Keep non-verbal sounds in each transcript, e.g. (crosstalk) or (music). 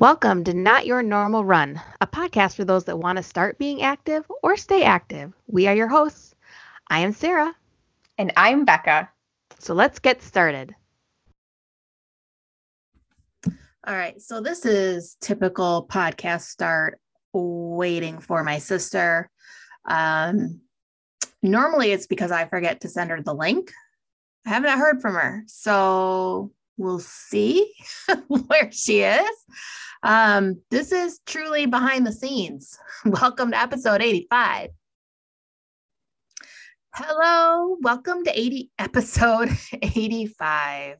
Welcome to Not Your Normal Run, a podcast for those that want to start being active or stay active. We are your hosts. I am Sarah. And I'm Becca. So let's get started. All right. So this is typical podcast start waiting for my sister. Um, normally it's because I forget to send her the link. I haven't heard from her. So we'll see (laughs) where she is. Um, this is truly behind the scenes. (laughs) Welcome to episode 85. Hello, welcome to 80 (laughs) episode 85.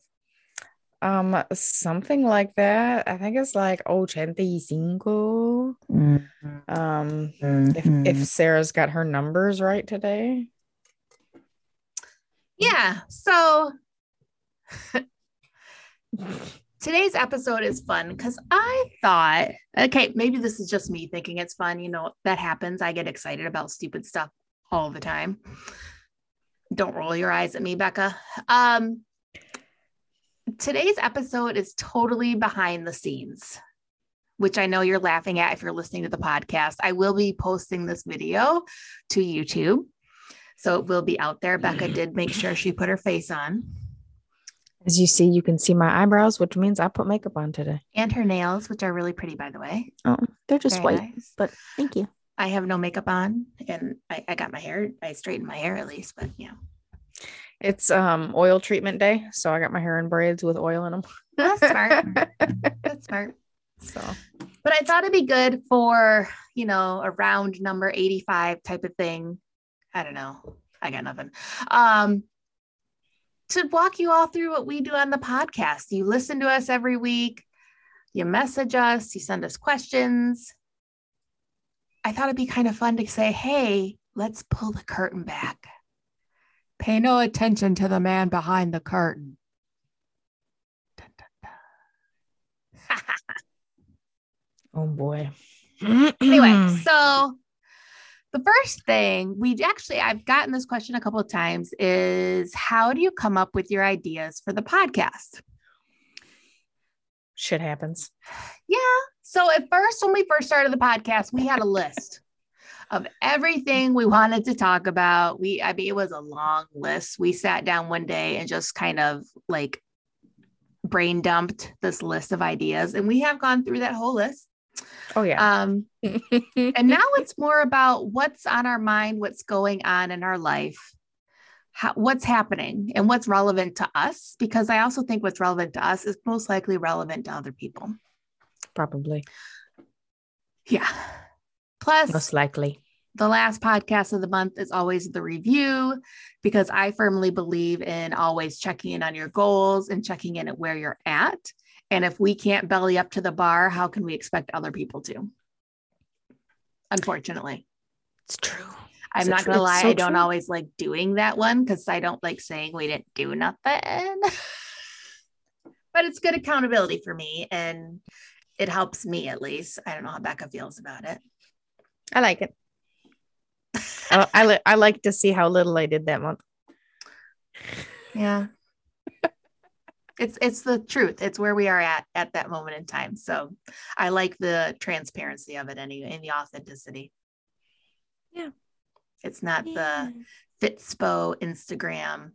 Um, something like that. I think it's like 85. Mm-hmm. Um, mm-hmm. if, if Sarah's got her numbers right today. Yeah. So today's episode is fun because I thought, okay, maybe this is just me thinking it's fun. You know, that happens. I get excited about stupid stuff all the time. Don't roll your eyes at me, Becca. Um, today's episode is totally behind the scenes, which I know you're laughing at if you're listening to the podcast. I will be posting this video to YouTube. So it will be out there. Becca (laughs) did make sure she put her face on. As you see, you can see my eyebrows, which means I put makeup on today. And her nails, which are really pretty, by the way. Oh, they're just Very white, nice. but thank you. I have no makeup on and I, I got my hair, I straightened my hair at least, but yeah. It's um oil treatment day. So I got my hair in braids with oil in them. That's smart. (laughs) That's smart. So, but I thought it'd be good for, you know, a round number 85 type of thing. I don't know. I got nothing. Um, to walk you all through what we do on the podcast. You listen to us every week, you message us, you send us questions. I thought it'd be kind of fun to say, hey, let's pull the curtain back. Pay no attention to the man behind the curtain. Dun, dun, dun. (laughs) oh boy. anyway, (clears throat) so the first thing we actually I've gotten this question a couple of times is how do you come up with your ideas for the podcast? Shit happens. Yeah. So at first when we first started the podcast, we had a list of everything we wanted to talk about. We I mean it was a long list. We sat down one day and just kind of like brain dumped this list of ideas and we have gone through that whole list Oh yeah. Um, (laughs) and now it's more about what's on our mind, what's going on in our life, how, what's happening, and what's relevant to us. Because I also think what's relevant to us is most likely relevant to other people. Probably. Yeah. Plus, most likely. The last podcast of the month is always the review because I firmly believe in always checking in on your goals and checking in at where you're at and if we can't belly up to the bar, how can we expect other people to? Unfortunately, it's true. I'm not going to lie. So I don't true. always like doing that one because I don't like saying we didn't do nothing. (laughs) but it's good accountability for me and it helps me at least. I don't know how Becca feels about it. I like it. I, I, li- I like to see how little I did that month. Yeah it's it's the truth. It's where we are at at that moment in time. So i like the transparency of it anyway and the authenticity. Yeah. It's not yeah. the fitspo instagram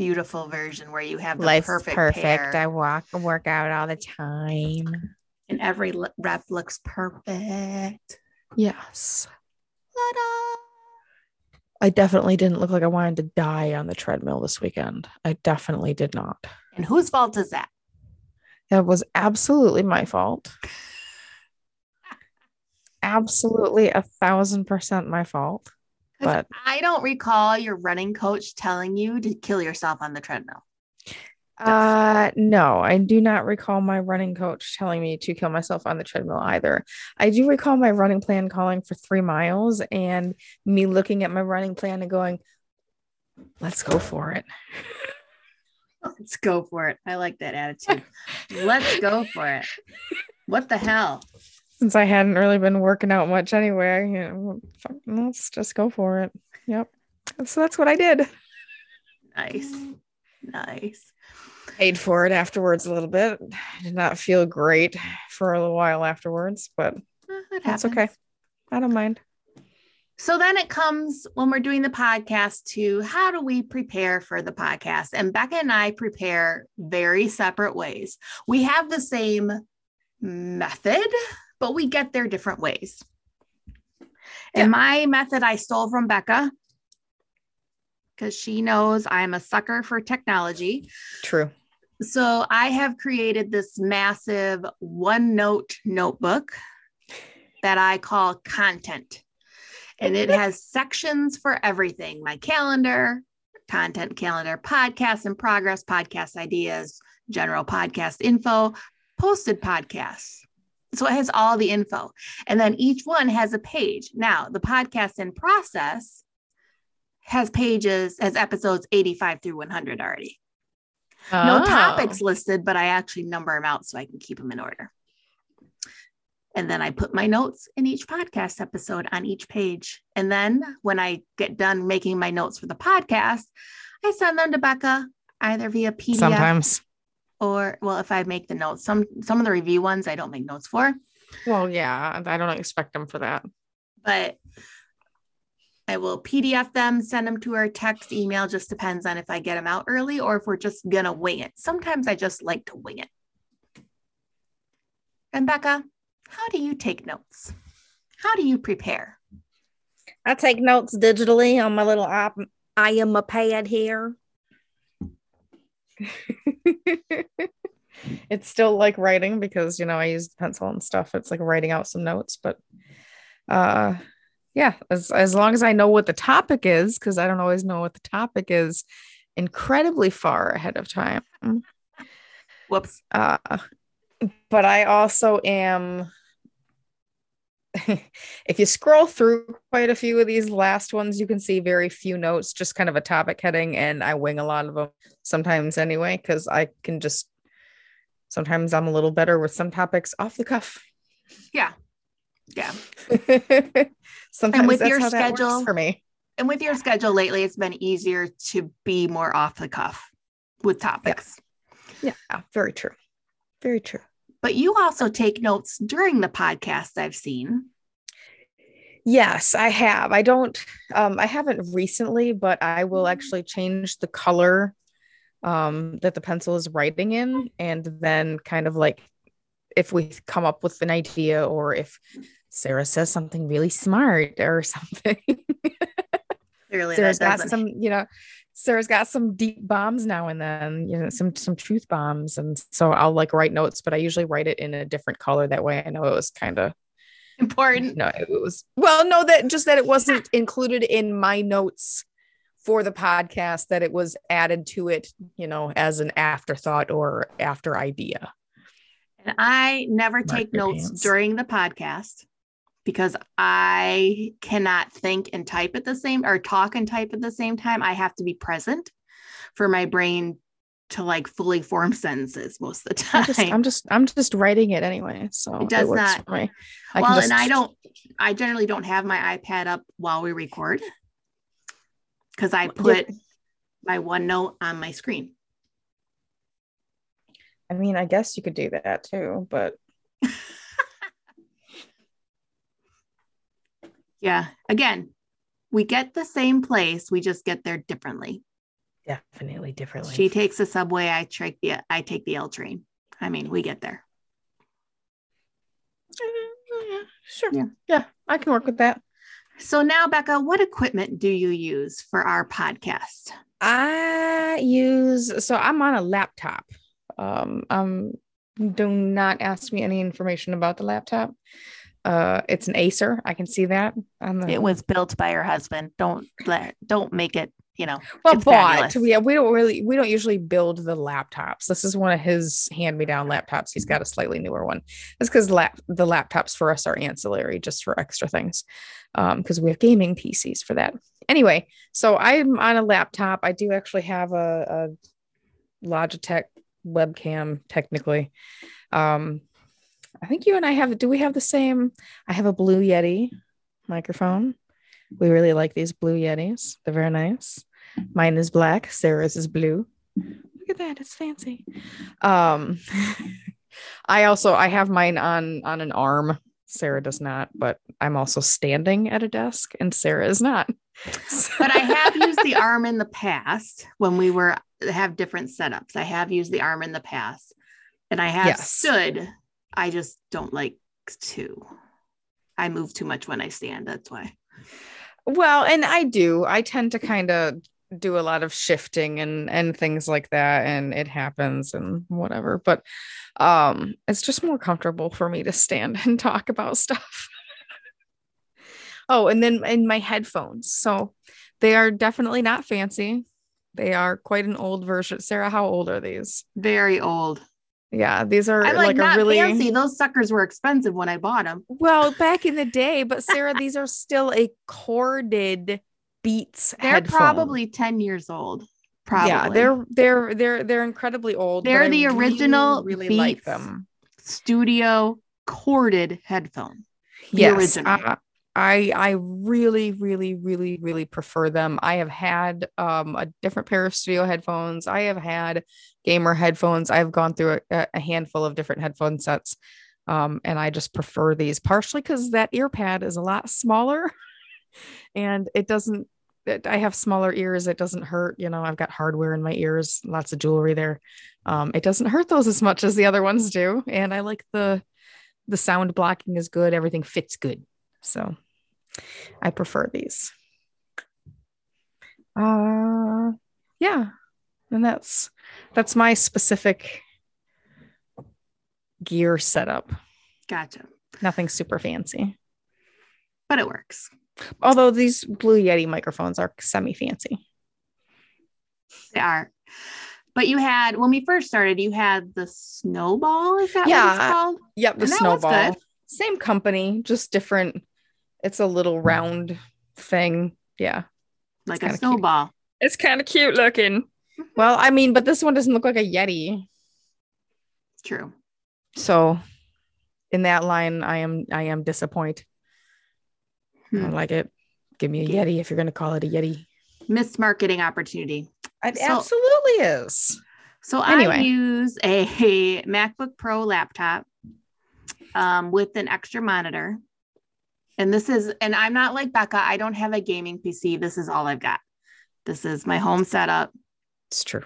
beautiful version where you have the Life's perfect perfect. pair. i walk and work out all the time. And every rep looks perfect. Yes. Ta-da! I definitely didn't look like I wanted to die on the treadmill this weekend. I definitely did not. And whose fault is that? That was absolutely my fault. absolutely a thousand percent my fault. But I don't recall your running coach telling you to kill yourself on the treadmill. Uh, no, I do not recall my running coach telling me to kill myself on the treadmill either. I do recall my running plan calling for three miles and me looking at my running plan and going, let's go for it. (laughs) Let's go for it. I like that attitude. (laughs) let's go for it. What the hell? Since I hadn't really been working out much anyway, you know, let's just go for it. Yep. So that's what I did. Nice. Nice. Paid for it afterwards a little bit. I did not feel great for a little while afterwards, but eh, It that's okay. I don't mind. So then it comes when we're doing the podcast to how do we prepare for the podcast? And Becca and I prepare very separate ways. We have the same method, but we get there different ways. Yeah. And my method I stole from Becca because she knows I'm a sucker for technology. True. So I have created this massive OneNote notebook that I call content. And it has (laughs) sections for everything my calendar, content calendar, podcasts in progress, podcast ideas, general podcast info, posted podcasts. So it has all the info. And then each one has a page. Now, the podcast in process has pages, has episodes 85 through 100 already. No Oh. topics listed, but I actually number them out so I can keep them in order. And then I put my notes in each podcast episode on each page. And then when I get done making my notes for the podcast, I send them to Becca either via PDF Sometimes. or well, if I make the notes, some some of the review ones I don't make notes for, Well, yeah, I don't expect them for that. but I will PDF them, send them to her text, email, just depends on if I get them out early or if we're just gonna wing it. Sometimes I just like to wing it. And Becca, how do you take notes? How do you prepare? I take notes digitally on my little op- I am a pad here. (laughs) it's still like writing because you know I use the pencil and stuff. It's like writing out some notes, but uh yeah, as as long as I know what the topic is, because I don't always know what the topic is incredibly far ahead of time. Whoops. Uh, but I also am. (laughs) if you scroll through quite a few of these last ones, you can see very few notes, just kind of a topic heading, and I wing a lot of them sometimes anyway, because I can just. Sometimes I'm a little better with some topics off the cuff. Yeah. Yeah. (laughs) sometimes with that's your schedule- for me. And with your schedule lately, it's been easier to be more off the cuff with topics. Yeah, very true. Very true. But you also take notes during the podcast, I've seen. Yes, I have. I don't um I haven't recently, but I will actually change the color um that the pencil is writing in and then kind of like if we come up with an idea or if Sarah says something really smart or (laughs) something. Clearly, Sarah's got some, you know, Sarah's got some deep bombs now and then, you know, some some truth bombs. And so I'll like write notes, but I usually write it in a different color. That way I know it was kind of important. no, it was well, no, that just that it wasn't (laughs) included in my notes for the podcast, that it was added to it, you know, as an afterthought or after idea. And I never Mark take notes pants. during the podcast because I cannot think and type at the same or talk and type at the same time. I have to be present for my brain to like fully form (laughs) sentences most of the I'm time. just, I'm just, I'm just writing it anyway. So It does works not- for me. I well, just- and I don't, I generally don't have my iPad up while we record because I Yeah. put my OneNote on my screen. I mean, I guess you could do that too, but (laughs) Yeah. Again, we get the same place, we just get there differently. definitely differently. She takes the subway, I take the I take the L train. I mean, we get there. yeah, sure. Yeah. yeah, I can work with that. So now, Becca, what equipment do you use for our podcast? I use so I'm on a laptop. Um, um, do not ask me any information about the laptop. Uh, it's an Acer. I can see that on the. It was built by her husband. Don't let don't make it, you know. well bought. Yeah, we don't really we don't usually build the laptops. This is one of his hand me down laptops. He's got a slightly newer one. That's because lap the laptops for us are ancillary, just for extra things. Um, because we have gaming PCs for that. Anyway, so I'm on a laptop. I do actually have a, a Logitech webcam, technically. Um, I think you and I have. Do we have the same? I have a Blue Yeti microphone. We really like these Blue Yetis. They're very nice. Mine is black. Sarah's is blue. Look at that. It's fancy. Um, (laughs) I also I have mine on on an arm. Sarah does not, but I'm also standing at a desk, and Sarah is not. (laughs) but I have used the arm in the past when we were have different setups. I have used the arm in the past, and I have yes. stood. I just don't like to. I move too much when I stand. That's why. Well, and I do. I tend to kind of do a lot of shifting and and things like that and it happens and whatever but um it's just more comfortable for me to stand and talk about stuff (laughs) oh and then in my headphones so they are definitely not fancy they are quite an old version sarah how old are these very old yeah, these are I'm like, like not really fancy. Those suckers were expensive when I bought them. Well, back in the (laughs) day, but Sarah, these are still a corded Beats. They're headphone. probably 10 years old. Probably. Yeah, they're they're they're they're incredibly old. They're the original really, really like them. Studio corded headphone. The yes, original. Uh, I I really really really really prefer them. I have had um, a different pair of studio headphones. I have had gamer headphones. I've gone through a, a handful of different headphone sets. Um, and I just prefer these partially because that ear pad is a lot smaller (laughs) and it doesn't I have smaller ears. It doesn't hurt. You know, I've got hardware in my ears, lots of jewelry there. Um, it doesn't hurt those as much as the other ones do. And I like the the sound blocking is good. Everything fits good. So I prefer these. Uh yeah. And that's that's my specific gear setup. Gotcha. Nothing super fancy. But it works. Although these Blue Yeti microphones are semi fancy. They are. But you had when we first started, you had the snowball. Is that yeah. what it's called? Yep, the snowball. Same company, just different. It's a little round thing. Yeah. Like a snowball. Cute. It's kind of cute looking. well, I mean, but this one doesn't look like a Yeti. True. So in that line, I am I am disappointed. Hmm. I like it. Give me a Yeti if you're going to call it a Yeti. Missed marketing opportunity. It so, absolutely is. So anyway. I use a, a (laughs) MacBook Pro laptop um, with an extra monitor. And this is, and I'm not like Becca, I don't have a gaming PC. This is all I've got. This is my home setup. It's true.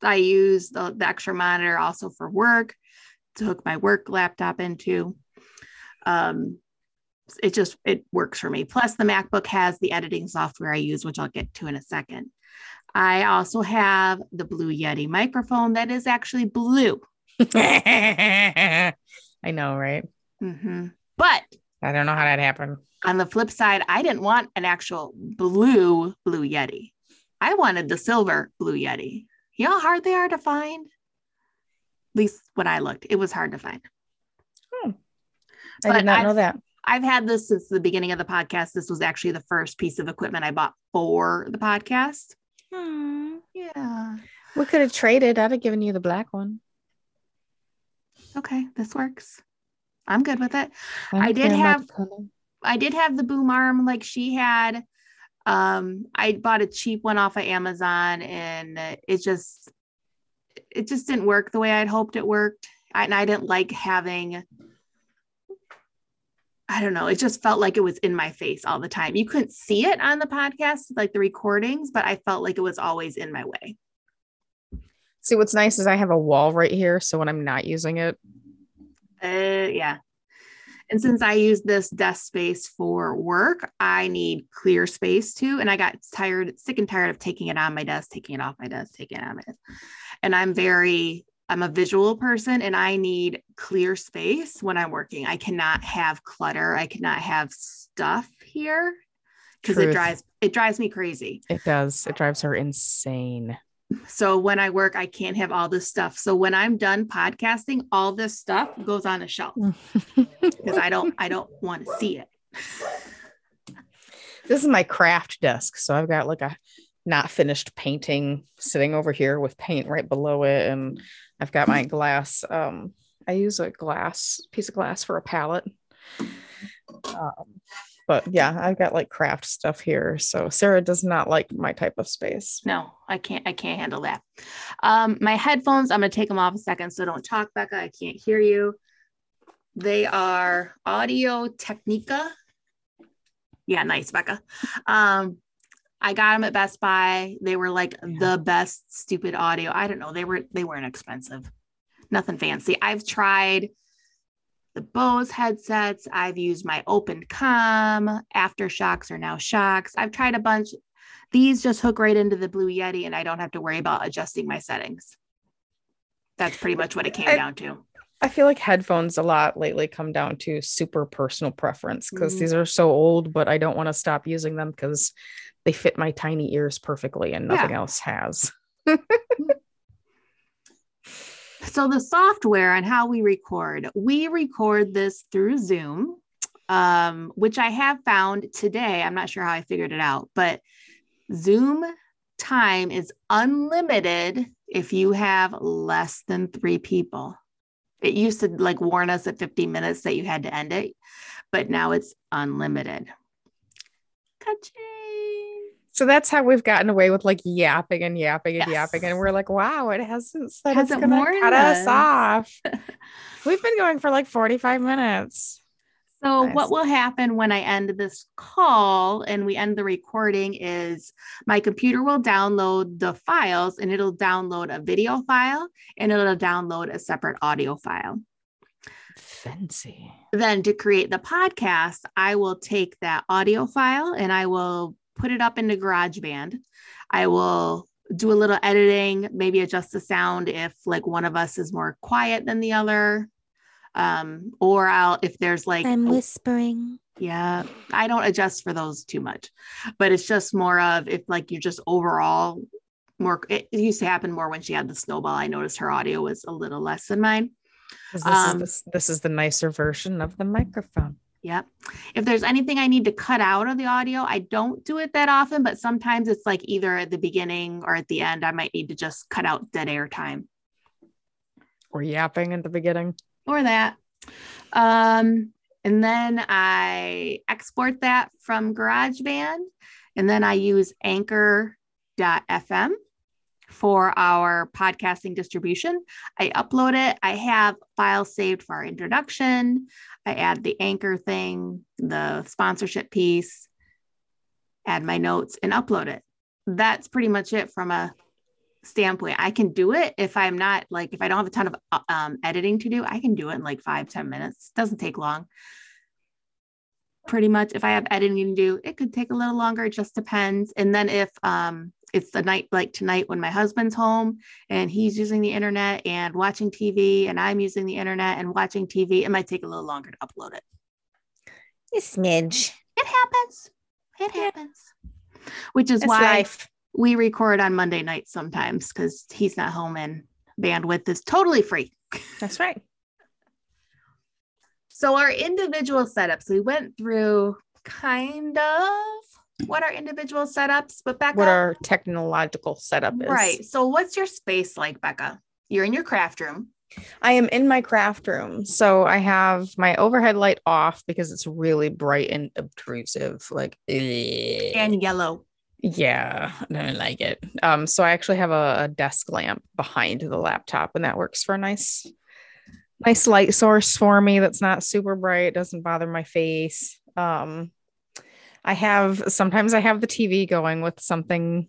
I use the, the extra monitor also for work to hook my work laptop into. Um, it just it works for me. Plus, the MacBook has the editing software I use, which I'll get to in a second. I also have the Blue Yeti microphone that is actually blue. (laughs) I know, right? Mm-hmm. But I don't know how that happened. On the flip side, I didn't want an actual blue Blue Yeti. I wanted the silver Blue Yeti. You know how hard they are to find? At least when I looked, it was hard to find. Hmm. I but did not I've, know that. I've had this since the beginning of the podcast. This was actually the first piece of equipment I bought for the podcast. Hmm. Yeah. We could have traded. I'd have given you the black one. Okay, this works. I'm good with it. I, I did have I did have the boom arm like she had. Um, I bought a cheap one off of Amazon and it just it just didn't work the way I'd hoped it worked. I, and I didn't like having I don't know, it just felt like it was in my face all the time. You couldn't see it on the podcast, like the recordings, but I felt like it was always in my way. See, what's nice is I have a wall right here. So when I'm not using it, uh, yeah. And since I use this desk space for work, I need clear space too. And I got tired, sick and tired of taking it on my desk, taking it off my desk, taking it on my desk. And I'm very I'm a visual person and I need clear space when I'm working. I cannot have clutter. I cannot have stuff here because it drives it drives me crazy. It does. It drives her insane. So when I work, I can't have all this stuff. So when I'm done podcasting, all this stuff goes on a shelf (laughs) because I don't I don't want to see it. This is my craft desk. So I've got like a not finished painting sitting over here with paint right below it and I've got my glass. Um, I use a glass piece of glass for a palette. Um, But yeah, I've got like craft stuff here. So Sarah does not like my type of space. No, I can't. I can't handle that. Um, my headphones. I'm gonna take them off a second, so don't talk, Becca. I can't hear you. They are Audio Technica. Yeah, nice, Becca. Um, I got them at Best Buy. They were like the best stupid audio. I don't know. They were they weren't expensive. Nothing fancy. I've tried the Bose headsets. I've used my Open Com. AfterShokz are now Shokz. I've tried a bunch. These just hook right into the Blue Yeti, and I don't have to worry about adjusting my settings. That's pretty much what it came I, down to. I feel like headphones a lot lately come down to super personal preference because mm. these are so old, but I don't want to stop using them because they fit my tiny ears perfectly and nothing yeah. else has. (laughs) so the software and how we record, we record this through Zoom, um, which I have found today. I'm not sure how I figured it out, but Zoom time is unlimited if you have less than three people. It used to like warn us at 50 minutes that you had to end it, but now it's unlimited. So that's how we've gotten away with like yapping and yapping and yes. yapping. And we're like, wow, it hasn't said hasn't it's gonna cut us off. (laughs) we've been going for like 45 minutes. So, what will happen when I end this call and we end the recording is my computer will download the files and it'll download a video file and it'll download a separate audio file. Fancy. Then, to create the podcast, I will take that audio file and I will put it up into GarageBand. I will do a little editing, maybe adjust the sound if like one of us is more quiet than the other. Um or i'll if there's like i'm whispering. Yeah i don't adjust for those too much. But it's just more of if like you're just overall more it, used to happen more when she had the snowball. I noticed her audio was a little less than mine. This, um, is the, this is the nicer version of the microphone Yep. If there's anything I need to cut out of the audio, I don't do it that often, but sometimes it's like either at the beginning or at the end, I might need to just cut out dead air time. Or yapping at the beginning or that. Um, and then I export that from GarageBand, and then I use anchor.fm for our podcasting distribution. I upload it. I have files saved for our introduction. I add the anchor thing, the sponsorship piece, add my notes, and upload it. That's pretty much it from a standpoint i can do it if i'm not like if i don't have a ton of um, editing to do i can do it in like five ten minutes it doesn't take long pretty much if i have editing to do it could take a little longer it just depends and then if um it's the night like tonight when my husband's home and he's using the internet and watching tv and i'm using the internet and watching tv it might take a little longer to upload it. A smidge. It happens. It happens. Which is it's why life. we record on Monday nights sometimes because he's not home and bandwidth is totally free. That's right. So our individual setups, we went through kind of what our individual setups, but Becca, what our technological setup is. Right. So what's your space like, Becca? You're in your craft room. I am in my craft room. So I have my overhead light off because it's really bright and obtrusive, like and yellow. Yeah, I don't like it. Um, so I actually have a, a, desk lamp behind the laptop, and that works for a nice, nice light source for me. That's not super bright, doesn't bother my face. Um, I have sometimes I have the TV going with something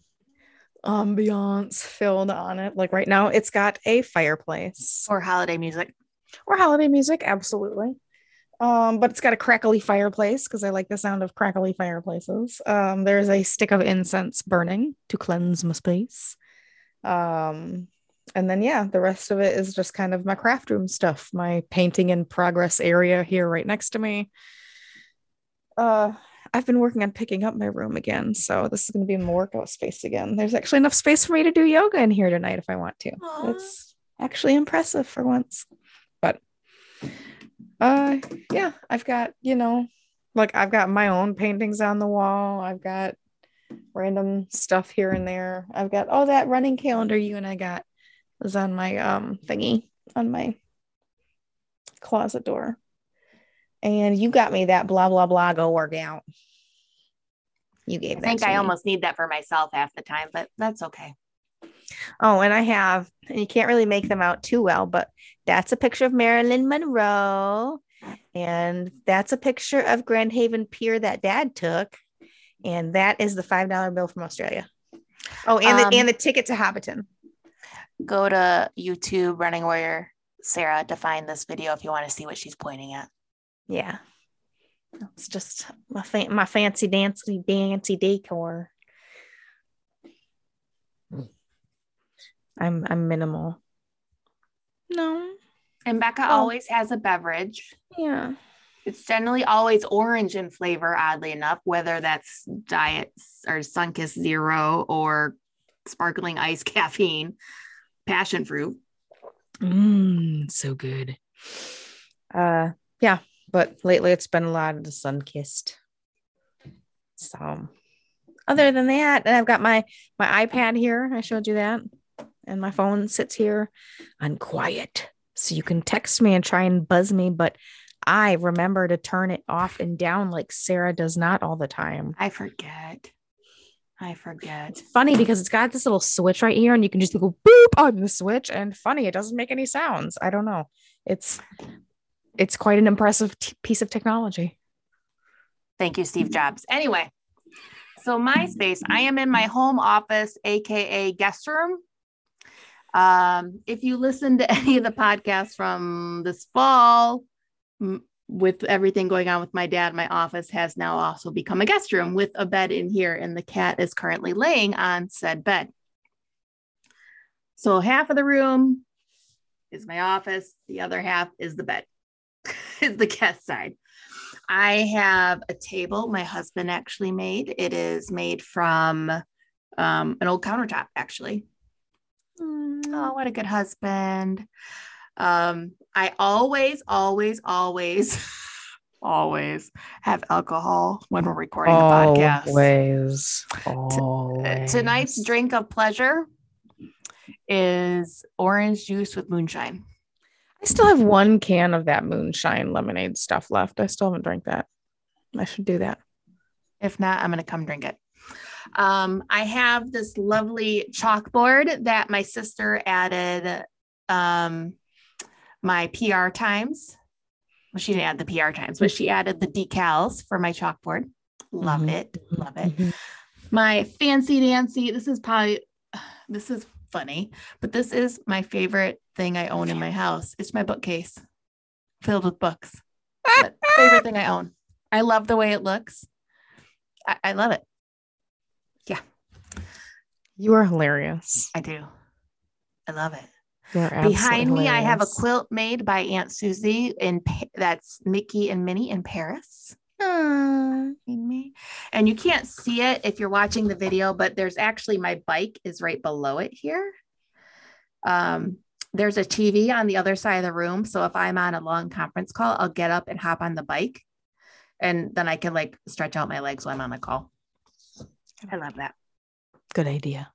ambiance filled on it. Like right now, it's got a fireplace or holiday music, or holiday music. Absolutely. Um, but it's got a crackly fireplace because I like the sound of crackly fireplaces. Um, there's a stick of incense burning to cleanse my space. Um, and then yeah, the rest of it is just kind of my craft room stuff, my painting in progress area here right next to me. Uh, I've been working on picking up my room again, so this is going to be my workout space again. There's actually enough space for me to do yoga in here tonight if I want to. Aww. It's actually impressive for once. But uh yeah, I've got, you know, like I've got my own paintings on the wall. I've got random stuff here and there. I've got oh that running calendar you and I got was on my um thingy on my closet door. And you got me that blah blah blah go workout. You gave I that. think I me. almost need that for myself half the time, but that's okay. Oh, and I have, and you can't really make them out too well, but that's a picture of Marilyn Monroe. And that's a picture of Grand Haven Pier that dad took. And that is the $5 bill from Australia. Oh, and Um, the and the ticket to Hobbiton. Go to YouTube Running Warrior Sarah to find this video if you want to see what she's pointing at. Yeah. It's just my fa- my fancy dancy dancy decor. I'm I'm minimal. No. And Becca Oh. always has a beverage. Yeah. It's generally always orange in flavor, oddly enough, whether that's diet or Sunkist Zero or sparkling ice (laughs) caffeine, passion fruit. Mmm, so good. Uh yeah, but lately it's been a lot of the Sunkist. So other than that, and I've got my my iPad here. I showed you that. And my phone sits here on quiet. So you can text me and try and buzz me, but I remember to turn it off and down like Sarah does not all the time. I forget. I forget. It's funny because it's got this little switch right here, and you can just go boop on the switch. And funny, it doesn't make any sounds. I don't know. It's it's quite an impressive t- piece of technology. Thank you, Steve Jobs. Anyway, so my space, I am in my home office, aka guest room. Um, if you listen to (laughs) any of the podcasts from this fall, m- with everything going on with my dad, my office has now also become a guest room with a bed in here, and the cat is currently laying on said bed. So half of the room is my office, the other half is the bed, is (laughs) the guest side. I have a table my husband actually made. It is made from um, an old countertop, actually. Oh, what a good husband. Um, I always, always, always, (laughs) always have alcohol when we're recording the podcast. Always, always. Tonight's drink of pleasure is orange juice with moonshine. I still have one can of that moonshine lemonade stuff left. I still haven't drank that. I should do that. If not, I'm going to come drink it. Um, I have this lovely chalkboard that my sister added um, my PR times. Well, she didn't add the PR times, but she added the decals for my chalkboard. Love Mhm. it. Love it. Mhm. My fancy dancy. This is probably, this is funny, but this is my favorite thing I own in my house. It's my bookcase filled with books. Favorite thing I own. I love the way it looks. I, I love it. Yeah. You are hilarious. I do. I love it. You are absolutely Behind me, I have a quilt made by Aunt Susie in that's Mickey and Minnie in Paris. Aw. Behind me. And you can't see it if you're watching the video, but there's actually my bike is right below it here. Um, there's a TV on the other side of the room. So if I'm on a long conference call, I'll get up and hop on the bike. And then I can like stretch out my legs while I'm on the call. I love that. Good idea.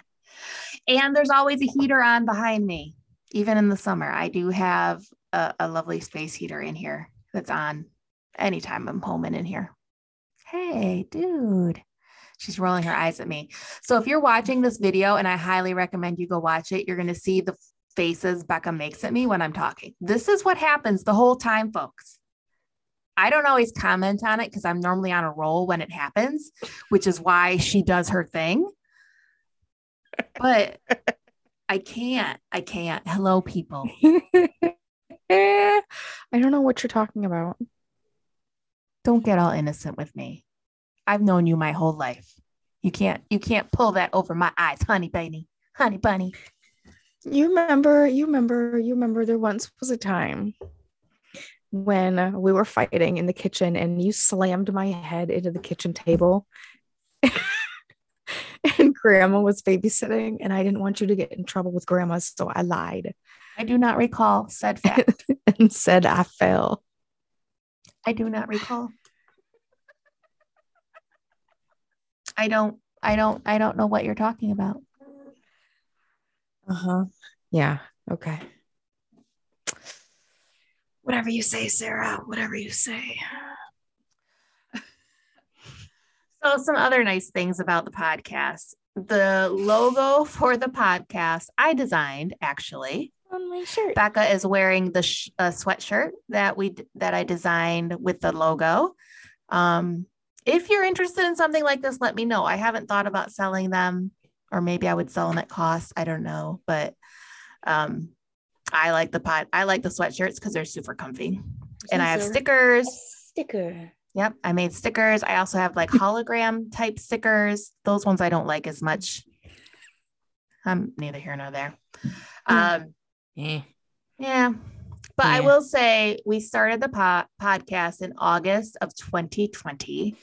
(laughs) and there's always a heater on behind me, even in the summer. I do have a, a lovely space heater in here that's on anytime I'm home and in here. Hey, dude. She's rolling her eyes at me. So if you're watching this video, and I highly recommend you go watch it, you're going to see the faces Becca makes at me when I'm talking. This is what happens the whole time, folks. I don't always comment on it because I'm normally on a roll when it happens, which is why she does her thing. But I can't. I can't. Hello, people. (laughs) I don't know what you're talking about. Don't get all innocent with me. I've known you my whole life. You can't. You can't pull that over my eyes, honey bunny. Honey bunny. You remember, you remember, you remember there once was a time when we were fighting in the kitchen and you slammed my head into the kitchen table. (laughs) and grandma was babysitting and I didn't want you to get in trouble with grandma, so I lied I do not recall said fact. (laughs) and said I fell. I do not recall. I don't. I don't. I don't know what you're talking about. Uh-huh. Yeah. Okay. Whatever you say, Sarah. Whatever you say. (laughs) So, some other nice things about the podcast. The logo for the podcast I designed actually. On my shirt. Becca is wearing the sh- uh, sweatshirt that we d- that I designed with the logo. Um, if you're interested in something like this, let me know. I haven't thought about selling them, or maybe I would sell them at cost. I don't know, but um, I like the pot. I like the sweatshirts because they're super comfy, and I have stickers. Sticker. Yep, I made stickers. I also have like hologram type stickers. Those ones I don't like as much. I'm neither here nor there. Um, Eh. yeah. But I will say we started the po- podcast in August of 2020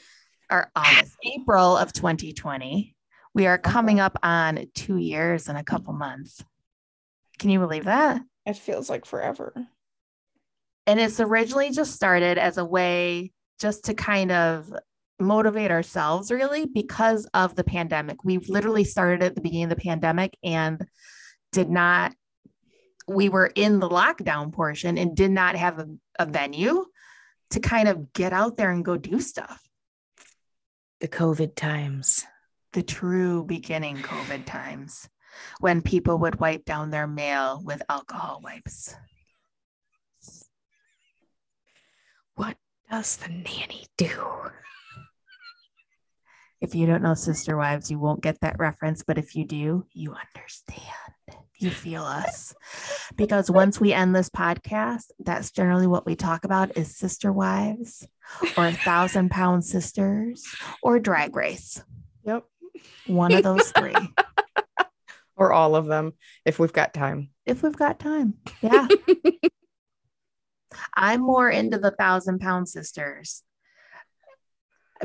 or August, (laughs) April of 2020. We are uh-huh. coming up on two years and a couple months. Can you believe that? It feels like forever. And it's originally just started as a way just to kind of motivate ourselves, really, because of the pandemic. We literally started at the beginning of the pandemic and did not, we were in the lockdown portion and did not have a, a venue to kind of get out there and go do stuff. The COVID times. The true beginning COVID times when people would wipe down their mail with alcohol wipes. What does the nanny do? If you don't know Sister Wives, you won't get that reference. But if you do, you understand. You feel us. Because once we end this podcast, that's generally what we talk about is Sister Wives or a thousand pound sisters or drag race. Yep. One of those three. (laughs) Or all of them if we've got time. if we've got time. Yeah. (laughs) I'm more into the thousand pound sisters.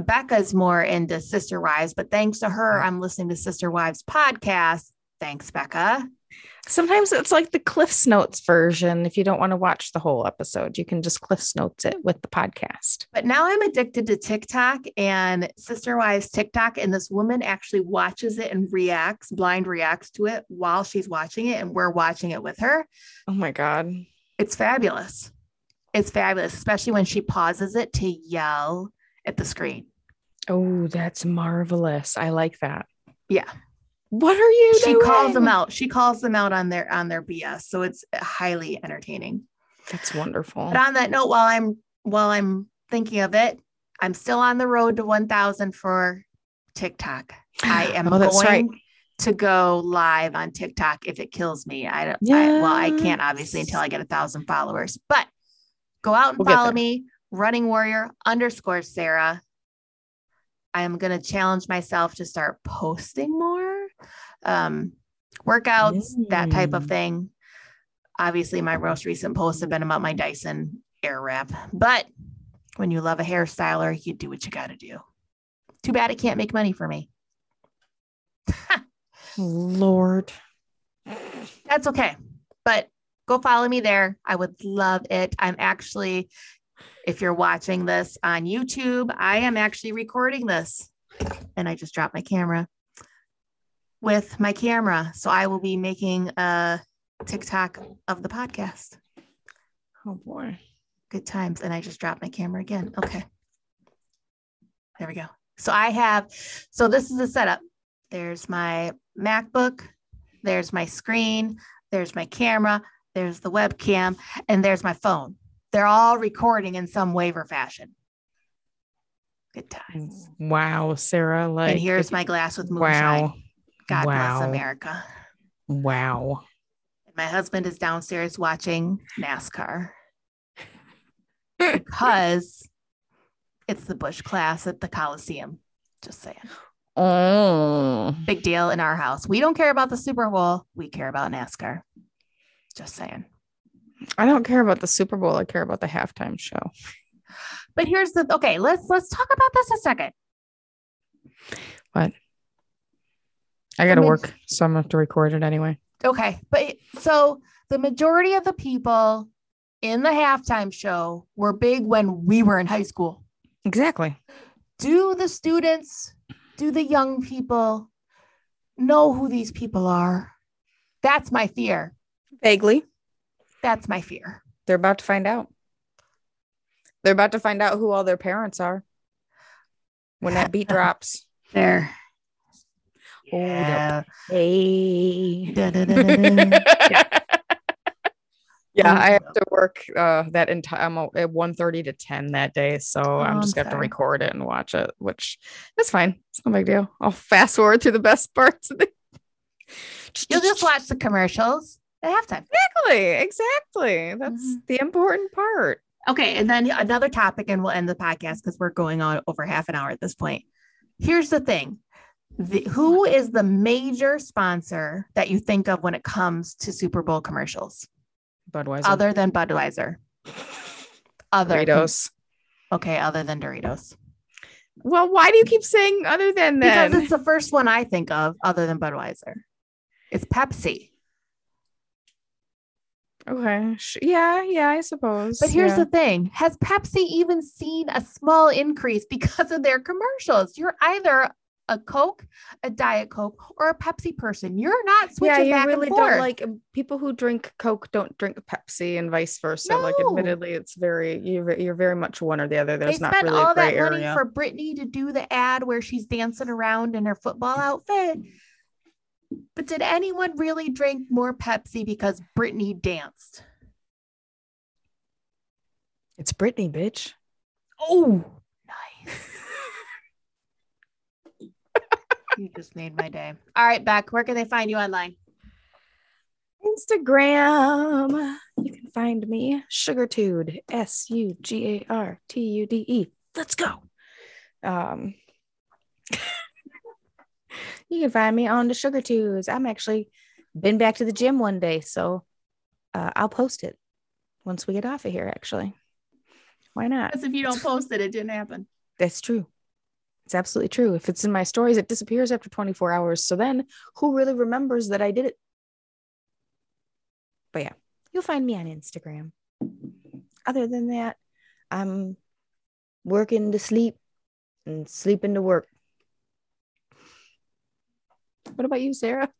Becca's more into Sister Wives, but thanks to her, I'm listening to Sister Wives podcast. Thanks, Becca. Sometimes it's like the Cliffs Notes version. If you don't want to watch the whole episode, you can just Cliffs Notes it with the podcast. But now I'm addicted to TikTok and Sister Wives TikTok, and this woman actually watches it and reacts, blind reacts to it while she's watching it, and we're watching it with her. Oh my God. It's fabulous. It's fabulous, especially when she pauses it to yell at the screen. Oh, that's marvelous. I like that. Yeah. What are you she doing? calls them out. She calls them out on their on their BS. So it's highly entertaining. That's wonderful. But on that note, while I'm while I'm thinking of it, I'm still on the road to 1,000 for TikTok. I am Oh, that's going right. to go live on TikTok if it kills me. I don't. I, well, I can't obviously until I get a thousand followers. But go out and We'll follow me, Running Warrior underscore Sarah. I am going to challenge myself to start posting more um, workouts, that type of Mm. thing. Obviously, my most recent posts have been about my Dyson Airwrap, but when you love a hairstyler, you do what you got to do. Too bad it can't make money for me. Lord. That's okay. But go follow me there. I would love it. I'm actually, if you're watching this on YouTube, I am actually recording this. And I just dropped my camera with my camera. So I will be making a TikTok of the podcast. Oh boy. Good times. And I just dropped my camera again. Okay. There we go. So I have, so this is the setup. There's my MacBook, there's my screen, there's my camera, there's the webcam, and there's my phone. They're all recording in some way or fashion. Good times. Wow, Sarah. Like and here's my glass with moonshine. wow. God Wow. bless America. Wow. My husband is downstairs watching NASCAR because it's the Busch Clash at the Coliseum. Just saying. Oh. Big deal in our house. We don't care about the Super Bowl. We care about NASCAR. Just saying. I don't care about the Super Bowl. I care about the halftime show. But here's the okay, let's let's talk about this a second. I got to mean- work, so I'm going to have to record it anyway. Okay. But so the majority of the people in the halftime show were big when we were in high school. Exactly. do the students, do the young people know who these people are? That's my fear. Vaguely. That's my fear. They're about to find out. They're about to find out who all their parents are when that beat (laughs) drops. There. Hold up. Yeah. Hey. (laughs) Yeah, I have to work uh that entire I'm at 1:30 to 10 that day. So Oh, I'm just gonna have to record it and watch it, which that's fine. It's no big deal. I'll fast forward through the best (laughs) parts of the You'll just watch the commercials at halftime. Exactly, exactly. That's Mhm. the important part. Okay, and then another topic, and we'll end the podcast because we're going on over half an hour at this point. Here's the thing: the, who oh is the major sponsor that you think of when it comes to Super Bowl commercials, Budweiser. other than Budweiser? Other Doritos. okay, other than Doritos, Well, why do you keep saying other than because it's the first one I think of, other than Budweiser. It's Pepsi. Okay. Yeah, yeah, I suppose. But here's yeah. the thing: Has Pepsi even seen a small increase (laughs) because of their commercials? You're either a Coke, a Diet Coke, or a Pepsi person. You're not yeah, switching you back really and forth. don't like um, people who drink Coke don't drink Pepsi and vice versa. No. Like, admittedly, it's very you're you're very much one or the other. they There's not spent really all a gray that money area. for Britney to do the ad where she's dancing around in her football outfit. But did anyone really drink more Pepsi because Britney danced? It's Britney, bitch. Oh, you just made my day. All right, Beck, where can they find you online? Instagram. You can find me Sugartude. S U G A R T U D E. Let's go. Um, (laughs) you can find me on the Sugartudes. I'm actually been back to the gym one day, so uh, I'll post it once we get off of here. Actually, why not? Because if you don't post it, it didn't happen. That's true. It's absolutely true. If it's in my stories, it disappears after 24 hours. So then who really remembers that I did it? But yeah, you'll find me on Instagram. Other than that, I'm working to sleep and sleeping to work. What about you, Sarah?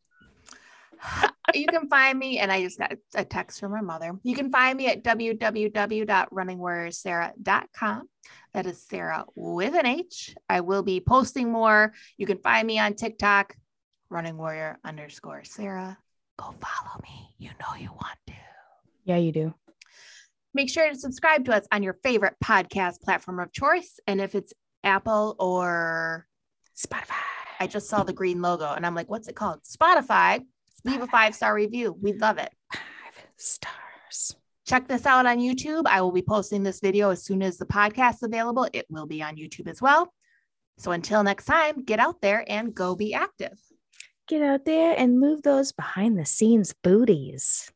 (sighs) (laughs) you can find me, and I just got a text from my mother. You can find me at www.runningwarriorsarah.com. That is Sarah with an H. I will be posting more. You can find me on TikTok, running warrior underscore Sarah. Go follow me. You know you want to. Yeah, you do. Make sure to subscribe to us on your favorite podcast platform of choice. And if it's Apple or Spotify. I just saw the green logo and I'm like, what's it called? Spotify. Leave a five star review. We'd love it. Five stars. Check this out on YouTube. I will be posting this video as soon as the podcast is available. It will be on YouTube as well. So until next time, get out there and go be active. Get out there and move those behind the scenes booties.